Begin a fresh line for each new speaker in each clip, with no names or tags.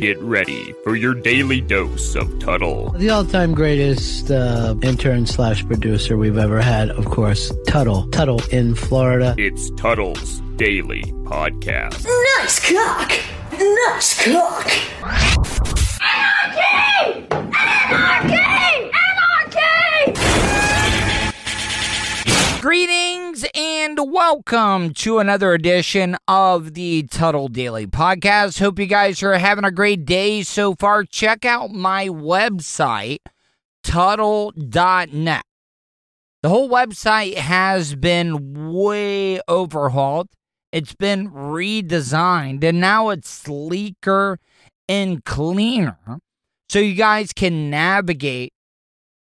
Get ready for your daily dose of Tuddle.
The all-time greatest uh, intern slash producer we've ever had, of course, Tuddle. Tuddle in Florida.
It's Tuddle's Daily Podcast.
Nice cock! Nice cock! Anarchy! Anarchy! Anarchy!
Greetings and welcome to another edition of the Tuddle Daily Podcast. Hope you guys are having a great day so far. Check out my website, Tuddle.net. The whole website has been way overhauled. It's been redesigned and now it's sleeker and cleaner so you guys can navigate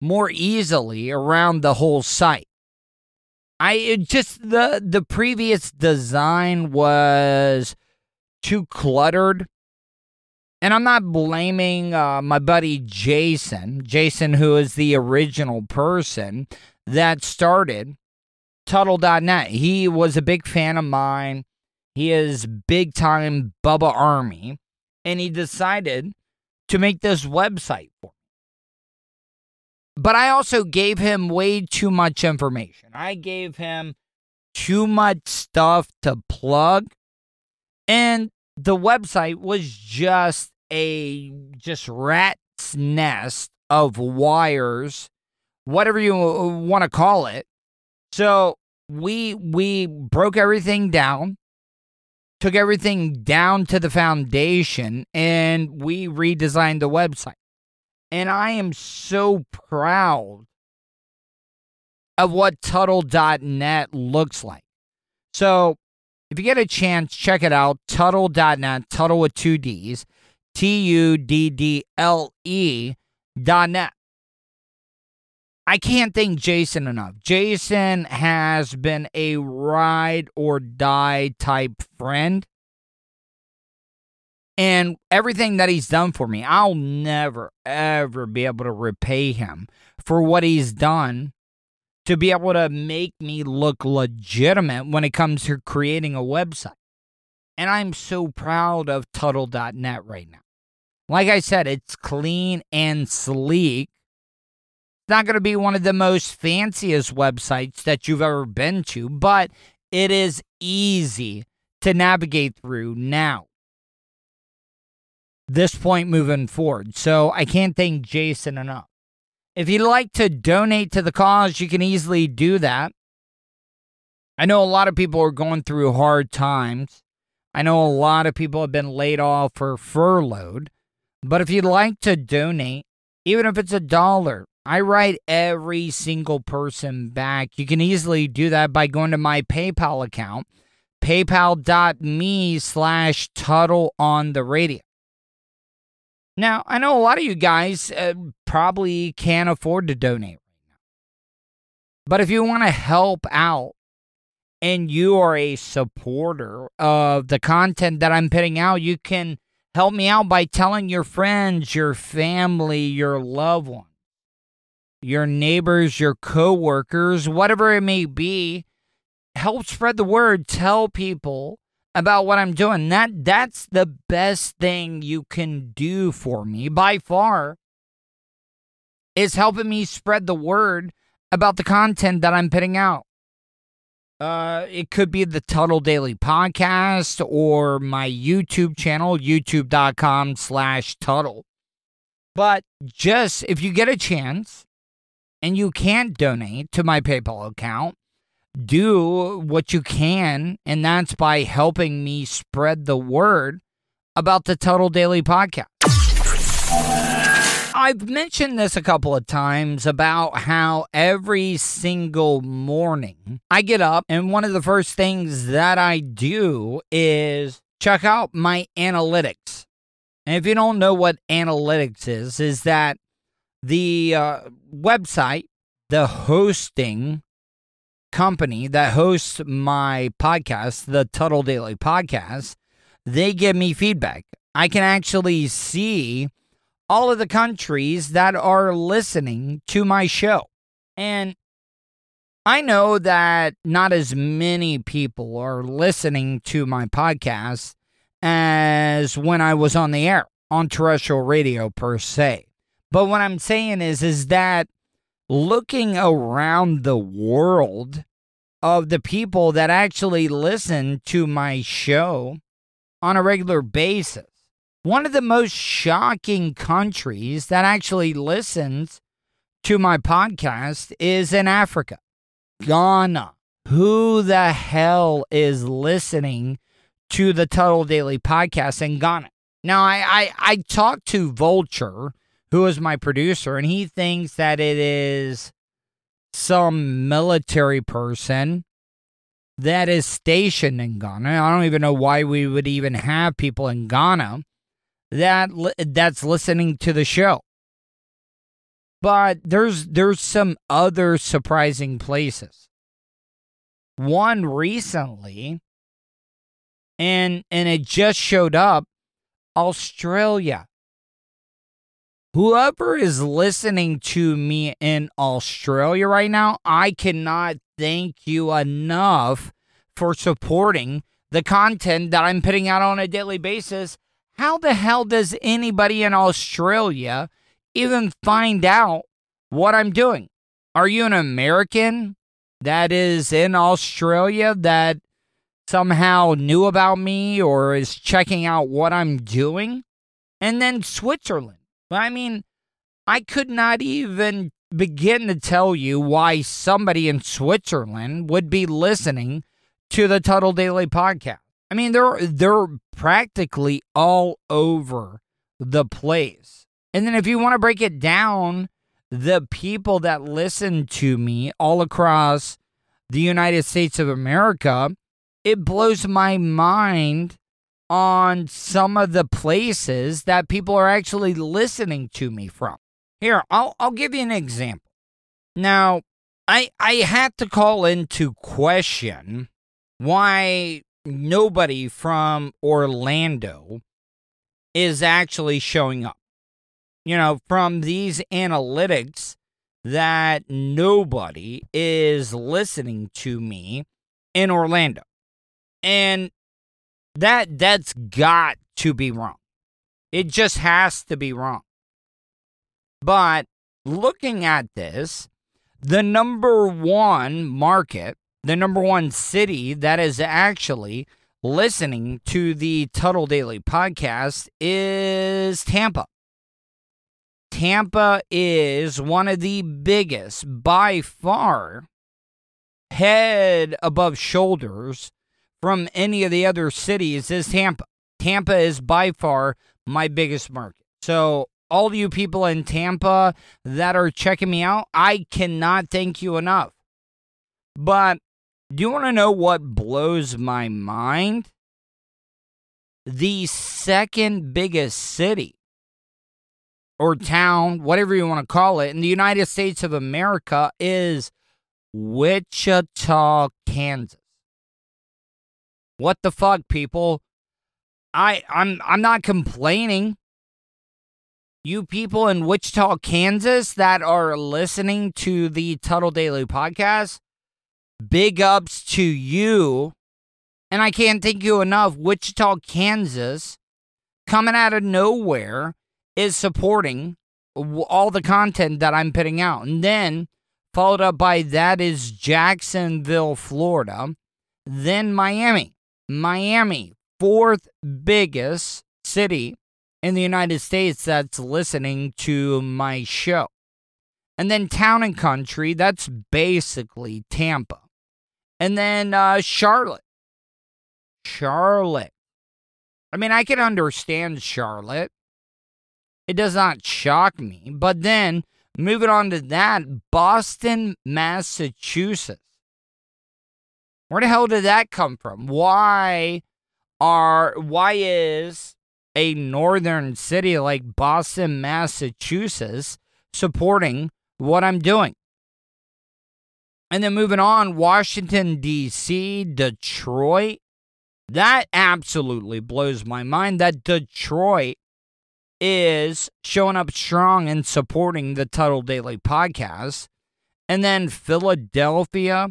more easily around the whole site. I just the the previous design was too cluttered. And I'm not blaming uh, my buddy Jason, Jason, who is the original person that started Tuddle.net. He was a big fan of mine. He is big time Bubba Army. And he decided to make this website for. But I also gave him way too much information. I gave him too much stuff to plug. And the website was just a just rat's nest of wires, whatever you want to call it. So we we broke everything down, took everything down to the foundation, and we redesigned the website. And I am so proud of what Tuddle.net looks like. So if you get a chance, check it out. Tuddle.net, Tuddle with two D's, T U D D L E dot net. I can't thank Jason enough. Jason has been a ride or die type friend. And everything that he's done for me, I'll never, ever be able to repay him for what he's done to be able to make me look legitimate when it comes to creating a website. And I'm so proud of Tuddle.net right now. Like I said, it's clean and sleek. It's not going to be one of the most fanciest websites that you've ever been to, but it is easy to navigate through now this point moving forward. So I can't thank Jason enough. If you'd like to donate to the cause, you can easily do that. I know a lot of people are going through hard times. I know a lot of people have been laid off or furloughed. But if you'd like to donate, even if it's a dollar, I write every single person back. You can easily do that by going to my PayPal account, paypal.me slash Tuddle on the radio. Now, I know a lot of you guys uh, probably can't afford to donate right now. But if you want to help out and you are a supporter of the content that I'm putting out, you can help me out by telling your friends, your family, your loved ones, your neighbors, your coworkers, whatever it may be. Help spread the word. Tell people about what I'm doing. That that's the best thing you can do for me by far is helping me spread the word about the content that I'm putting out. Uh, it could be the Tuddle Daily Podcast or my YouTube channel, youtube.com slash Tuddle. But just if you get a chance and you can't donate to my PayPal account, do what you can, and that's by helping me spread the word about the Tuddle Daily Podcast. I've mentioned this a couple of times about how every single morning I get up, and one of the first things that I do is check out my analytics. And if you don't know what analytics is, is that the uh, website the hosting company that hosts my podcast, the Tuddle Daily Podcast, they give me feedback. I can actually see all of the countries that are listening to my show. And I know that not as many people are listening to my podcast as when I was on the air on terrestrial radio per se. But what I'm saying is is that looking around the world of the people that actually listen to my show on a regular basis. One of the most shocking countries that actually listens to my podcast is in Africa. Ghana. Who the hell is listening to the Tuddle Daily podcast in Ghana? Now, I, I, I talked to Vulture, who is my producer, and he thinks that it is some military person that is stationed in Ghana. I don't even know why we would even have people in Ghana that that's listening to the show. But there's there's some other surprising places. One recently and and it just showed up Australia. Whoever is listening to me in Australia right now, I cannot thank you enough for supporting the content that I'm putting out on a daily basis. How the hell does anybody in Australia even find out what I'm doing? Are you an American that is in Australia that somehow knew about me or is checking out what I'm doing? And then Switzerland. I mean, I could not even begin to tell you why somebody in Switzerland would be listening to the Tuddle Daily podcast. I mean, they're they're practically all over the place. And then if you want to break it down, the people that listen to me all across the United States of America, it blows my mind on some of the places that people are actually listening to me from. Here, I'll I'll give you an example. Now, I I had to call into question why nobody from Orlando is actually showing up. You know, from these analytics that nobody is listening to me in Orlando. And that that's got to be wrong. It just has to be wrong. But looking at this, the number one market, the number one city that is actually listening to the Tuddle Daily podcast is Tampa. Tampa is one of the biggest, by far, head above shoulders from any of the other cities is Tampa. Tampa is by far my biggest market. So, all you people in Tampa that are checking me out, I cannot thank you enough. But do you want to know what blows my mind? The second biggest city or town, whatever you want to call it, in the United States of America is Wichita, Kansas. What the fuck, people? I I'm I'm not complaining. You people in Wichita, Kansas that are listening to the Tuddle Daily podcast, big ups to you. And I can't thank you enough. Wichita, Kansas, coming out of nowhere, is supporting all the content that I'm putting out. And then followed up by that is Jacksonville, Florida, then Miami. Miami, fourth biggest city in the United States that's listening to my show. And then Town and Country, that's basically Tampa. And then uh, Charlotte. Charlotte. I mean, I can understand Charlotte. It does not shock me. But then, moving on to that, Boston, Massachusetts. Where the hell did that come from? Why are why is a northern city like Boston, Massachusetts supporting what I'm doing? And then moving on, Washington, D.C., Detroit. That absolutely blows my mind that Detroit is showing up strong and supporting the Tuddle Daily podcast. And then Philadelphia,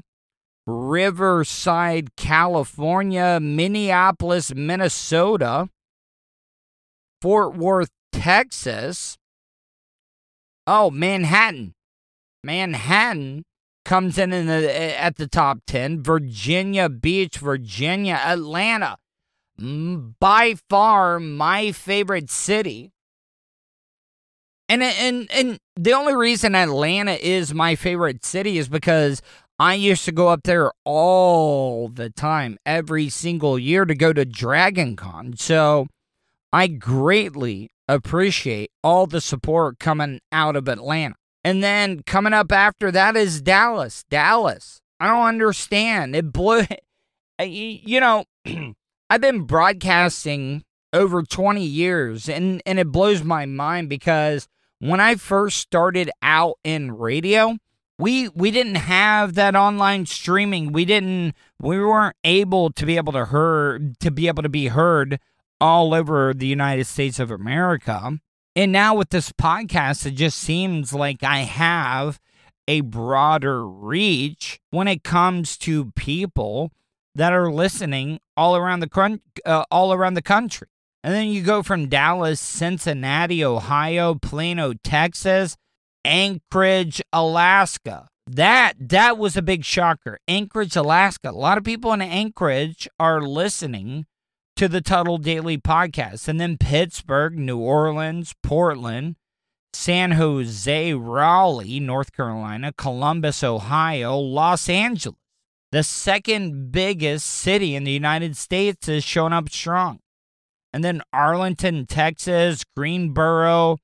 Riverside, California, Minneapolis, Minnesota, Fort Worth, Texas. Oh, Manhattan. Manhattan comes in, in the, eh, at the top 10. Virginia Beach, Virginia, Atlanta. By far my favorite city. And and and the only reason Atlanta is my favorite city is because I used to go up there all the time, every single year to go to Dragon Con. So I greatly appreciate all the support coming out of Atlanta. And then coming up after that is Dallas. Dallas. I don't understand. It blew, you know, I've been broadcasting over 20 years and, and it blows my mind because when I first started out in radio, we we didn't have that online streaming. We didn't we weren't able to be able to heard to be able to be heard all over the United States of America. And now with this podcast, it just seems like I have a broader reach when it comes to people that are listening all around the uh, all around the country. And then you go from Dallas, Cincinnati, Ohio, Plano, Texas, Anchorage, Alaska. That that was a big shocker. Anchorage, Alaska. A lot of people in Anchorage are listening to the Tuddle Daily podcast. And then Pittsburgh, New Orleans, Portland, San Jose, Raleigh, North Carolina, Columbus, Ohio, Los Angeles. The second biggest city in the United States has shown up strong. And then Arlington, Texas, Greensboro,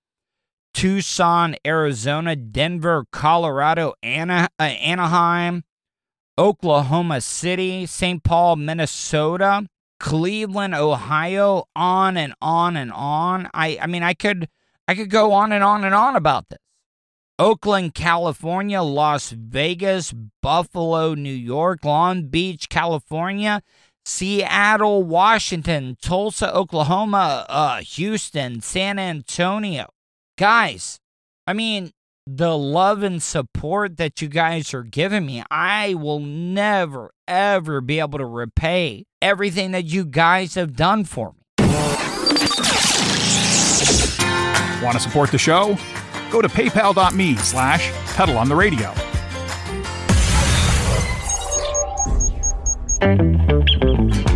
Tucson, Arizona, Denver, Colorado, uh, Anaheim, Oklahoma City, St. Paul, Minnesota, Cleveland, Ohio, on and on and on. I I mean I could I could go on and on and on about this. Oakland, California, Las Vegas, Buffalo, New York, Long Beach, California, Seattle, Washington, Tulsa, Oklahoma, uh, Houston, San Antonio. Guys, I mean, the love and support that you guys are giving me, I will never, ever be able to repay everything that you guys have done for me.
Want to support the show? Go to paypal.me slash Tuddle on the radio.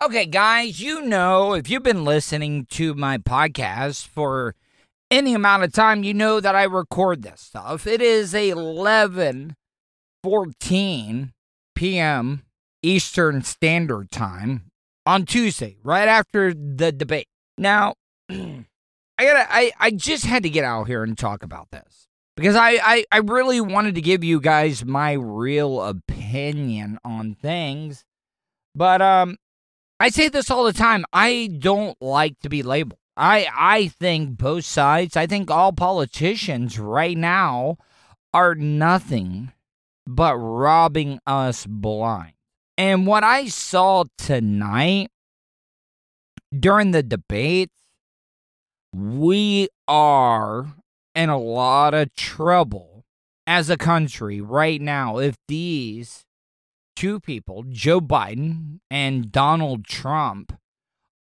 Okay, guys, you know, if you've been listening to my podcast for any amount of time, you know that I record this stuff. It is 11 14 p.m. Eastern Standard Time on Tuesday, right after the debate. Now, I gotta I, I just had to get out here and talk about this. Because I, I, I really wanted to give you guys my real opinion on things. But um I say this all the time. I don't like to be labeled. I I think both sides, I think all politicians right now are nothing but robbing us blind. And what I saw tonight during the debates, we are in a lot of trouble as a country right now if these two people, Joe Biden and Donald Trump,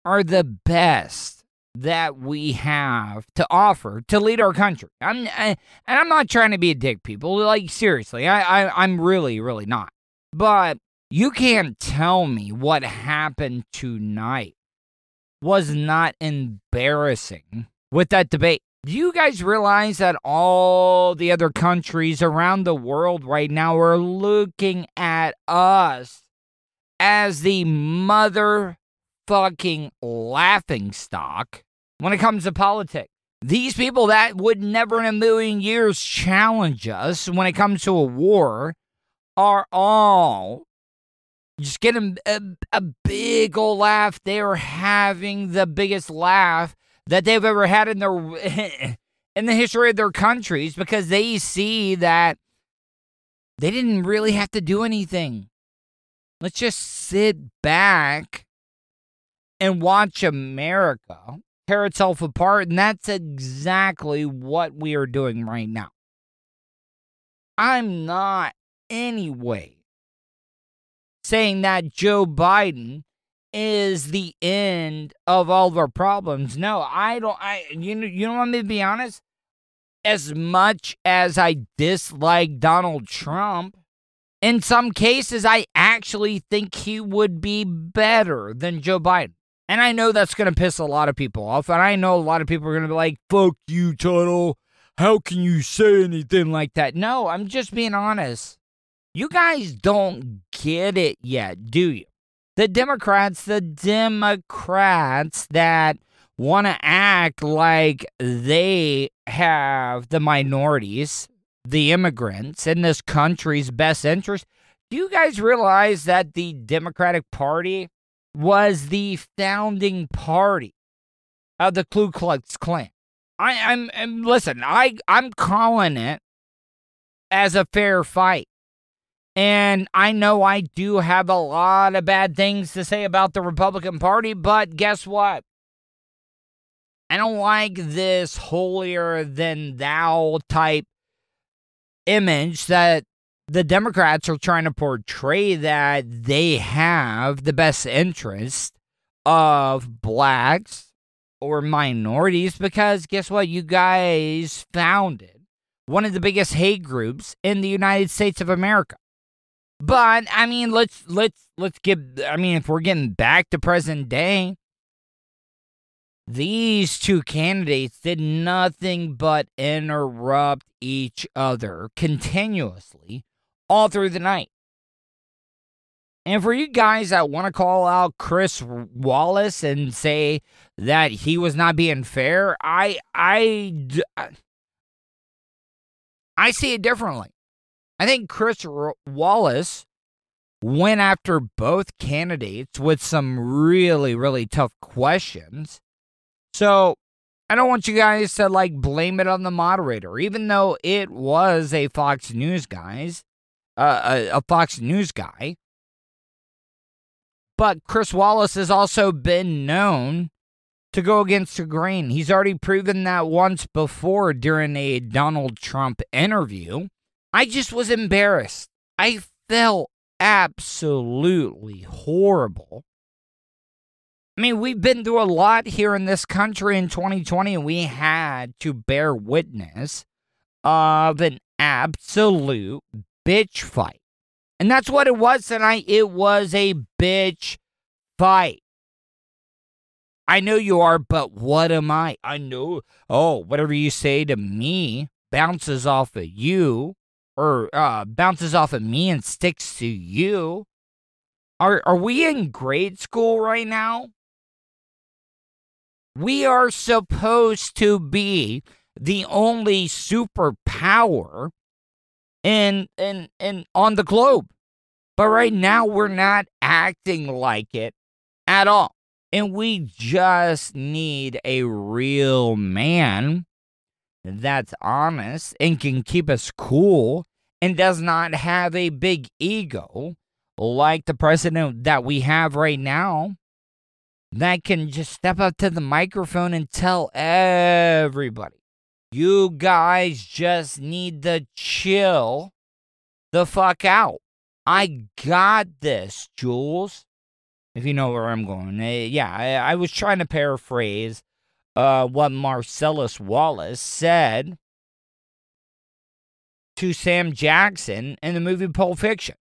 are the best that we have to offer to lead our country. I'm I, and I'm not trying to be a dick, people. Like seriously, I, I I'm really really not. But you can't tell me what happened tonight was not embarrassing with that debate. Do you guys realize that all the other countries around the world right now are looking at us as the motherfucking laughing stock when it comes to politics. These people that would never in a million years challenge us when it comes to a war are all just getting a, a big old laugh. They're having the biggest laugh that they've ever had in their in the history of their countries because they see that they didn't really have to do anything. Let's just sit back and watch America tear itself apart. And that's exactly what we are doing right now. I'm not anyway saying that Joe Biden is the end of all of our problems. No, I don't I you know you know want me to be honest? As much as I dislike Donald Trump, in some cases I actually think he would be better than Joe Biden. And I know that's going to piss a lot of people off. And I know a lot of people are going to be like, fuck you, Tuddle. How can you say anything like that? No, I'm just being honest. You guys don't get it yet, do you? The Democrats, the Democrats that want to act like they have the minorities, the immigrants in this country's best interest. Do you guys realize that the Democratic Party was the founding party of the Ku Klux Klan. I, I'm, I'm listen. I I'm calling it as a fair fight, and I know I do have a lot of bad things to say about the Republican Party, but guess what? I don't like this holier than thou type image that the Democrats are trying to portray that they have the best interest of blacks or minorities because guess what? You guys founded one of the biggest hate groups in the United States of America. But I mean, let's let's let's get I mean, if we're getting back to present day, these two candidates did nothing but interrupt each other continuously all through the night. And for you guys that want to call out Chris Wallace and say that he was not being fair, I I I see it differently. I think Chris Wallace went after both candidates with some really really tough questions. So, I don't want you guys to like blame it on the moderator even though it was a Fox News guys uh, a, a Fox News guy. But Chris Wallace has also been known to go against the grain. He's already proven that once before during a Donald Trump interview. I just was embarrassed. I felt absolutely horrible. I mean, we've been through a lot here in this country in 2020, and we had to bear witness of an absolute bitch fight. And that's what it was tonight. It was a bitch fight. I know you are, but what am I? I know. Oh, whatever you say to me bounces off of you or uh, bounces off of me and sticks to you. Are, are we in grade school right now? We are supposed to be the only superpower and and and on the globe. But right now we're not acting like it at all. And we just need a real man that's honest and can keep us cool and does not have a big ego like the president that we have right now that can just step up to the microphone and tell everybody you guys just need to chill the fuck out. I got this, Jules. If you know where I'm going. Uh, yeah, I, I, was trying to paraphrase uh, what Marcellus Wallace said to Sam Jackson in the movie Pulp Fiction.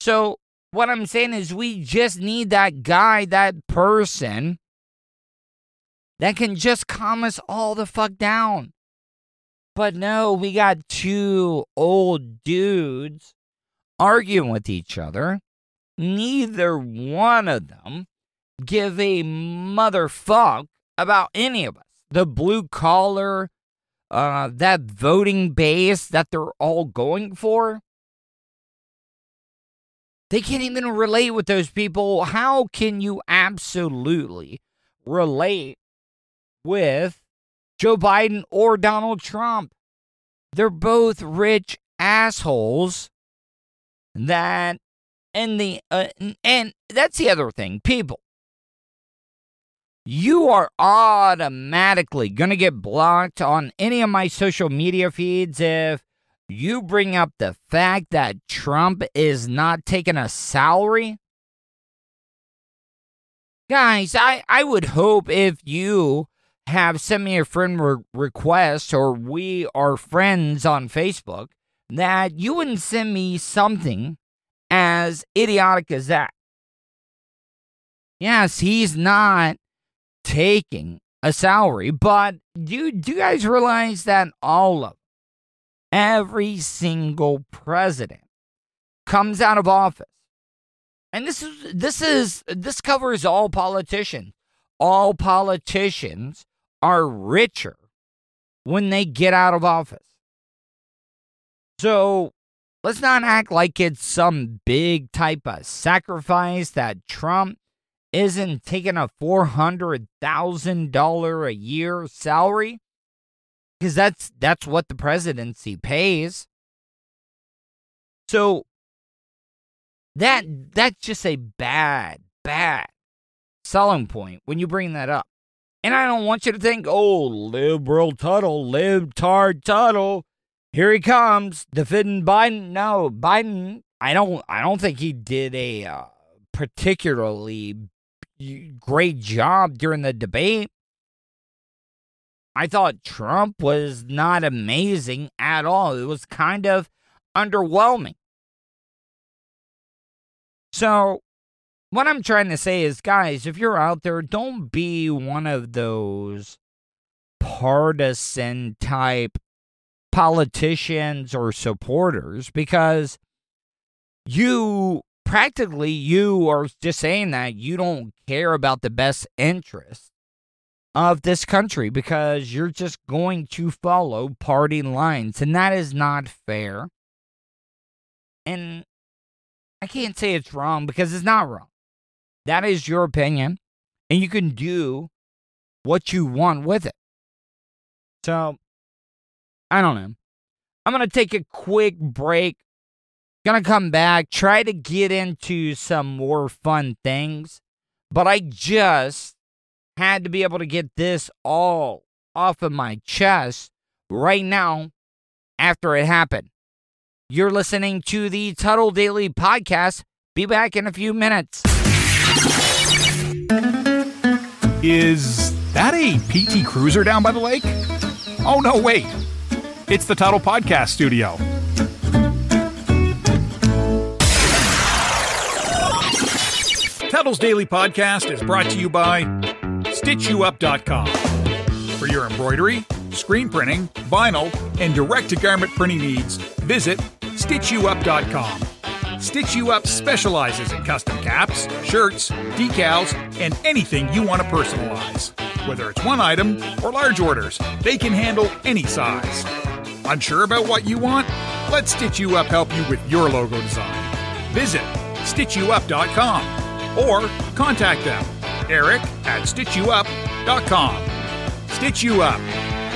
So, what I'm saying is, we just need that guy, that person that can just calm us all the fuck down. But no, we got two old dudes arguing with each other. neither one of them give a motherfuck about any of us. The blue collar, uh, that voting base that they're all going for. They can't even relate with those people. How can you absolutely relate with Joe Biden or Donald Trump? They're both rich assholes that and the uh, and that's the other thing people you are automatically going to get blocked on any of my social media feeds if you bring up the fact that Trump is not taking a salary. Guys, I, I would hope if you have sent me a friend re- request or we are friends on Facebook that you wouldn't send me something as idiotic as that. Yes, he's not taking a salary, but do, do you guys realize that all of every single president comes out of office? And this is this is this covers all politicians. All politicians are richer when they get out of office. So let's not act like it's some big type of sacrifice that Trump isn't taking a $400,000 a year salary because that's that's what the presidency pays. So that that's just a bad bad selling point when you bring that up. And I don't want you to think, "Oh, liberal Tuddle, libtard Tuddle, here he comes defending Biden." No, Biden, I don't I don't think he did a uh, particularly great job during the debate. I thought Trump was not amazing at all. It was kind of underwhelming. So, what I'm trying to say is, guys, if you're out there, don't be one of those partisan type politicians or supporters because you practically you are just saying that you don't care about the best interest of this country because you're just going to follow party lines and that is not fair. And i can't say it's wrong because it's not wrong. That is your opinion and you can do what you want with it. So i don't know. I'm going to take a quick break Gonna come back, try to get into some more fun things, but I just had to be able to get this all off of my chest right now after it happened. You're listening to the Tuddle Daily Podcast. Be back in a few minutes.
Is that a PT Cruiser down by the lake? Oh, no, wait. It's the Tuddle Podcast Studio. Tuddle's Daily Podcast is brought to you by StitchYouUp.com. For your embroidery, screen printing, vinyl, and direct to garment printing needs, visit StitchYouUp.com. Stitch You Up specializes in custom caps, shirts, decals, and anything you want to personalize. Whether it's one item or large orders, they can handle any size. Unsure about what you want? Let Stitch You Up help you with your logo design. Visit StitchYouUp.com or contact them. Eric at stitchyouup.com. Stitch You Up.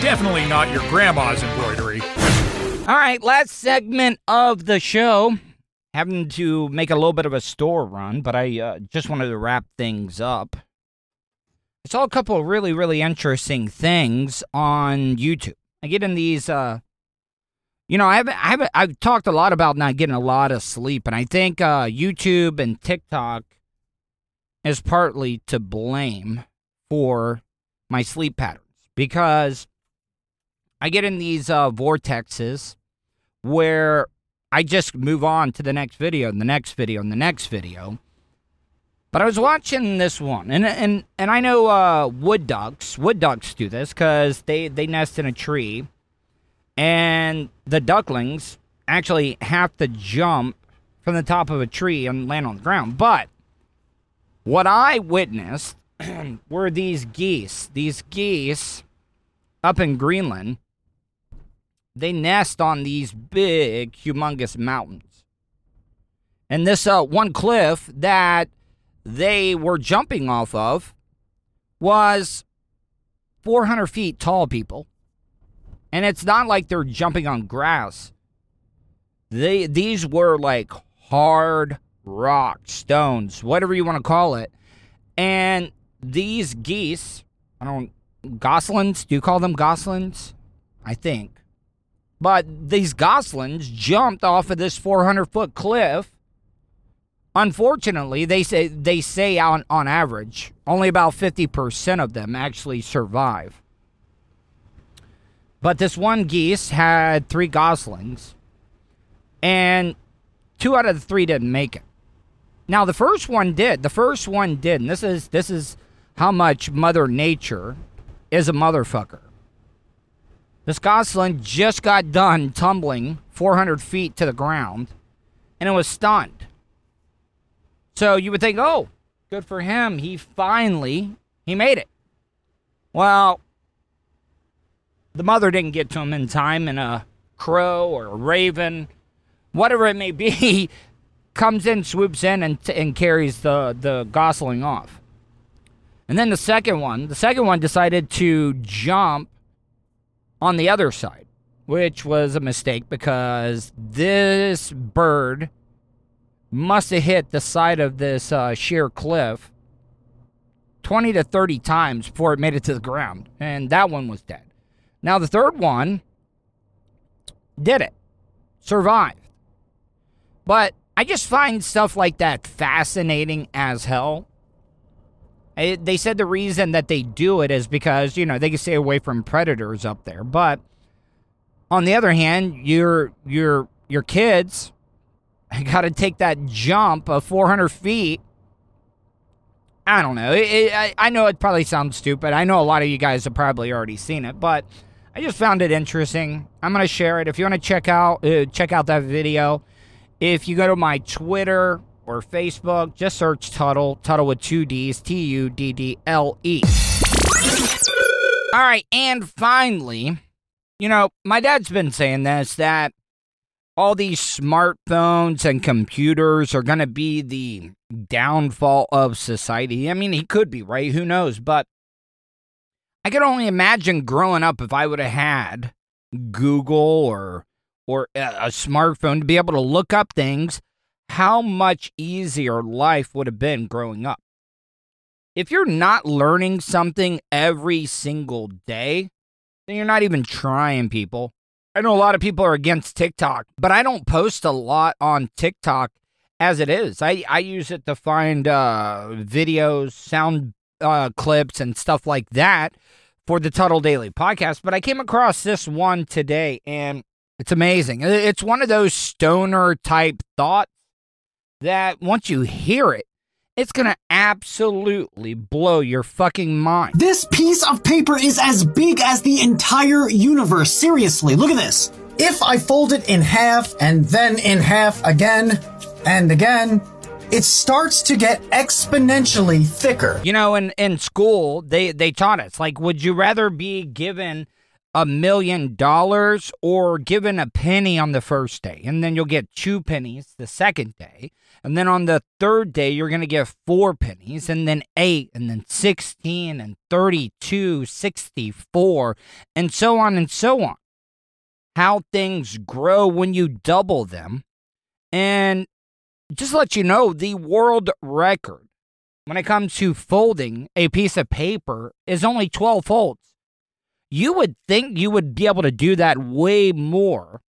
Definitely not your grandma's embroidery.
All right, last segment of the show. Having to make a little bit of a store run, but I uh, just wanted to wrap things up. I saw a couple of really, really interesting things on YouTube. I get in these, uh, you know, I haven't, I haven't, I've talked a lot about not getting a lot of sleep, and I think uh, YouTube and TikTok is partly to blame for my sleep patterns because I get in these uh, vortexes where I just move on to the next video and the next video and the next video. But I was watching this one, and and and I know uh, wood ducks. Wood ducks do this because they they nest in a tree, and the ducklings actually have to jump from the top of a tree and land on the ground. But what I witnessed were these geese. These geese up in Greenland, they nest on these big, humongous mountains. And this uh, one cliff that they were jumping off of was 400 feet tall, people. And it's not like they're jumping on grass. They these were like hard rock stones, whatever you want to call it. And these geese, I don't goslings, do you call them goslings? I think. But these goslings jumped off of this 400 foot cliff. Unfortunately, they say they say on, on average, only about 50% of them actually survive. But this one geese had three goslings, and two out of the three didn't make it. Now the first one did. The first one did, and this is this is how much Mother Nature is a motherfucker. This gosling just got done tumbling 400 feet to the ground, and it was stunned. So you would think, oh, good for him. He finally he made it. Well, the mother didn't get to him in time, and a crow or a raven, whatever it may be, comes in, swoops in, and, and carries the, the gosling off. And then the second one, the second one decided to jump on the other side, which was a mistake because this bird must have hit the side of this uh, sheer cliff 20 to 30 times before it made it to the ground. And that one was dead. Now, the third one did it, survived. But I just find stuff like that fascinating as hell. They said the reason that they do it is because, you know, they can stay away from predators up there. But on the other hand, your your your kids got to take that jump of 400 feet. I don't know. It, it, I, I know it probably sounds stupid. I know a lot of you guys have probably already seen it, but I just found it interesting. I'm gonna share it. If you want to check out uh, check out that video, if you go to my Twitter or Facebook, just search Tuddle, Tuddle with two D's T U D D L E. All right, and finally, you know, my dad's been saying this that all these smartphones and computers are going to be the downfall of society. I mean, he could be right. Who knows? But I could only imagine growing up if I would have had Google or or a smartphone to be able to look up things, how much easier life would have been growing up. If you're not learning something every single day, then you're not even trying, people. I know a lot of people are against TikTok, but I don't post a lot on TikTok as it is. I, I use it to find uh, videos, sound uh, clips and stuff like that for the Tuddle Daily podcast. But I came across this one today and it's amazing. It's one of those stoner type thoughts that once you hear it, it's gonna absolutely blow your fucking mind.
This piece of paper is as big as the entire universe. Seriously, look at this. If I fold it in half and then in half again and again, it starts to get exponentially thicker.
You know, in, in school, they, they taught us, like, would you rather be given a million dollars or given a penny on the first day? And then you'll get two pennies the second day. And then on the third day, you're going to get four pennies, and then eight, and then 16, and 32, 64, and so on and so on. How things grow when you double them. And just let you know, the world record when it comes to folding a piece of paper is only 12 folds. You would think you would be able to do that way more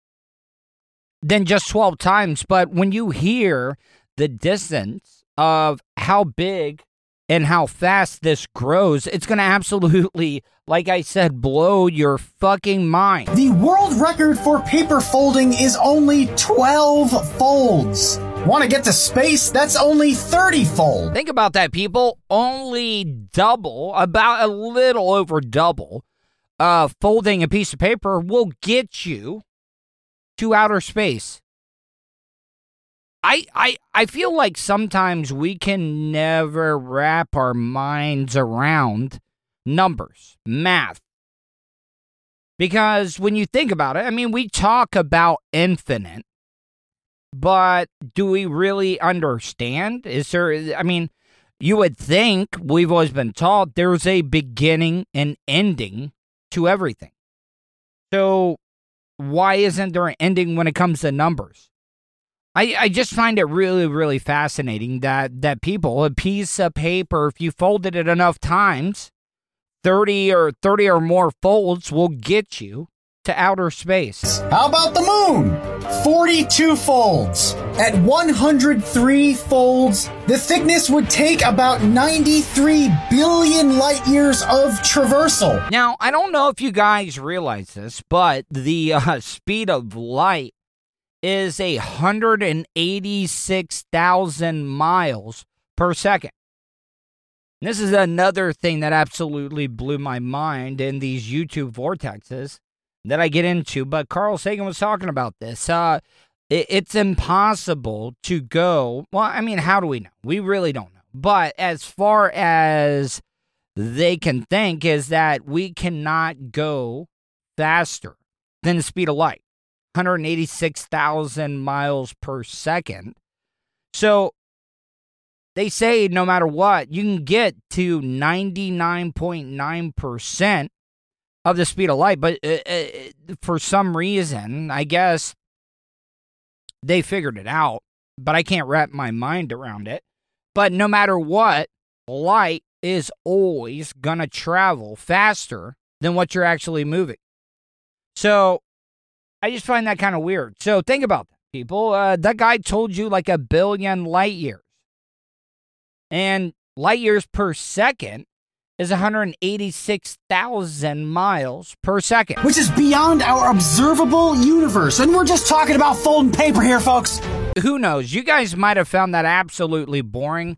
than just 12 times. But when you hear the distance of how big and how fast this grows, it's going to absolutely, like I said, blow your fucking mind.
The world record for paper folding is only 12 folds. Want to get to space? That's only 30 fold.
Think about that, people. Only double, about a little over double, uh, folding a piece of paper will get you to outer space. I, I I feel like sometimes we can never wrap our minds around numbers, math. Because when you think about it, I mean, we talk about infinite, but do we really understand? Is there, I mean, you would think we've always been taught there's a beginning and ending to everything. So, why isn't there an ending when it comes to numbers? I, I just find it really, really fascinating that, that people, a piece of paper, if you folded it enough times, 30 or 30 or more folds will get you to outer space.
How about the moon? 42 folds. At 103 folds, the thickness would take about 93 billion light years of traversal.
Now, I don't know if you guys realize this, but the uh, speed of light is a 186,000 miles per second. This is another thing that absolutely blew my mind in these YouTube vortexes that I get into. But Carl Sagan was talking about this. Uh, it, it's impossible to go. Well, I mean, how do we know? We really don't know. But as far as they can think, is that we cannot go faster than the speed of light 186,000 miles per second. So they say no matter what, you can get to 99.9% of the speed of light. But uh, uh, for some reason, I guess they figured it out, but I can't wrap my mind around it. But no matter what, light is always going to travel faster than what you're actually moving. So I just find that kind of weird. So think about that, people. Uh, that guy told you like a billion light years. And light years per second is 186,000 miles per second.
Which is beyond our observable universe. And we're just talking about folding paper here, folks.
Who knows? You guys might have found that absolutely boring,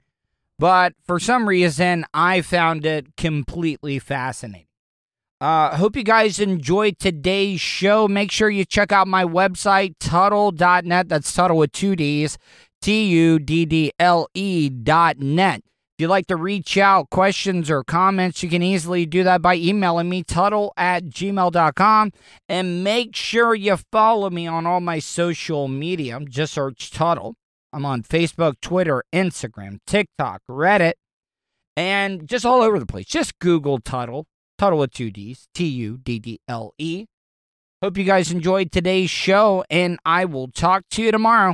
but for some reason, I found it completely fascinating. Uh, hope you guys enjoyed today's show. Make sure you check out my website, Tuddle.net. That's Tuddle with two D's, T U D D L E dot net. If you'd like to reach out, questions or comments, you can easily do that by emailing me, tuddle at gmail.com. And make sure you follow me on all my social media. Just search Tuddle. I'm on Facebook, Twitter, Instagram, TikTok, Reddit, and just all over the place. Just Google Tuddle, Tuddle with two D's, T U D D L E. Hope you guys enjoyed today's show, and I will talk to you tomorrow.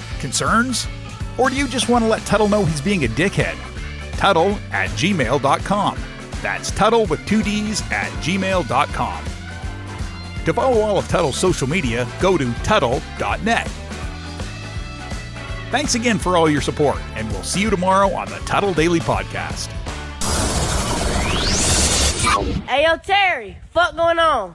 Concerns? Or do you just want to let Tuddle know he's being a dickhead? Tuddle at gmail.com. That's Tuddle with two D's at gmail.com. To follow all of Tuddle's social media, go to Tuddle.net. Thanks again for all your support, and we'll see you tomorrow on the Tuddle Daily Podcast.
Hey, yo, Terry, fuck going on?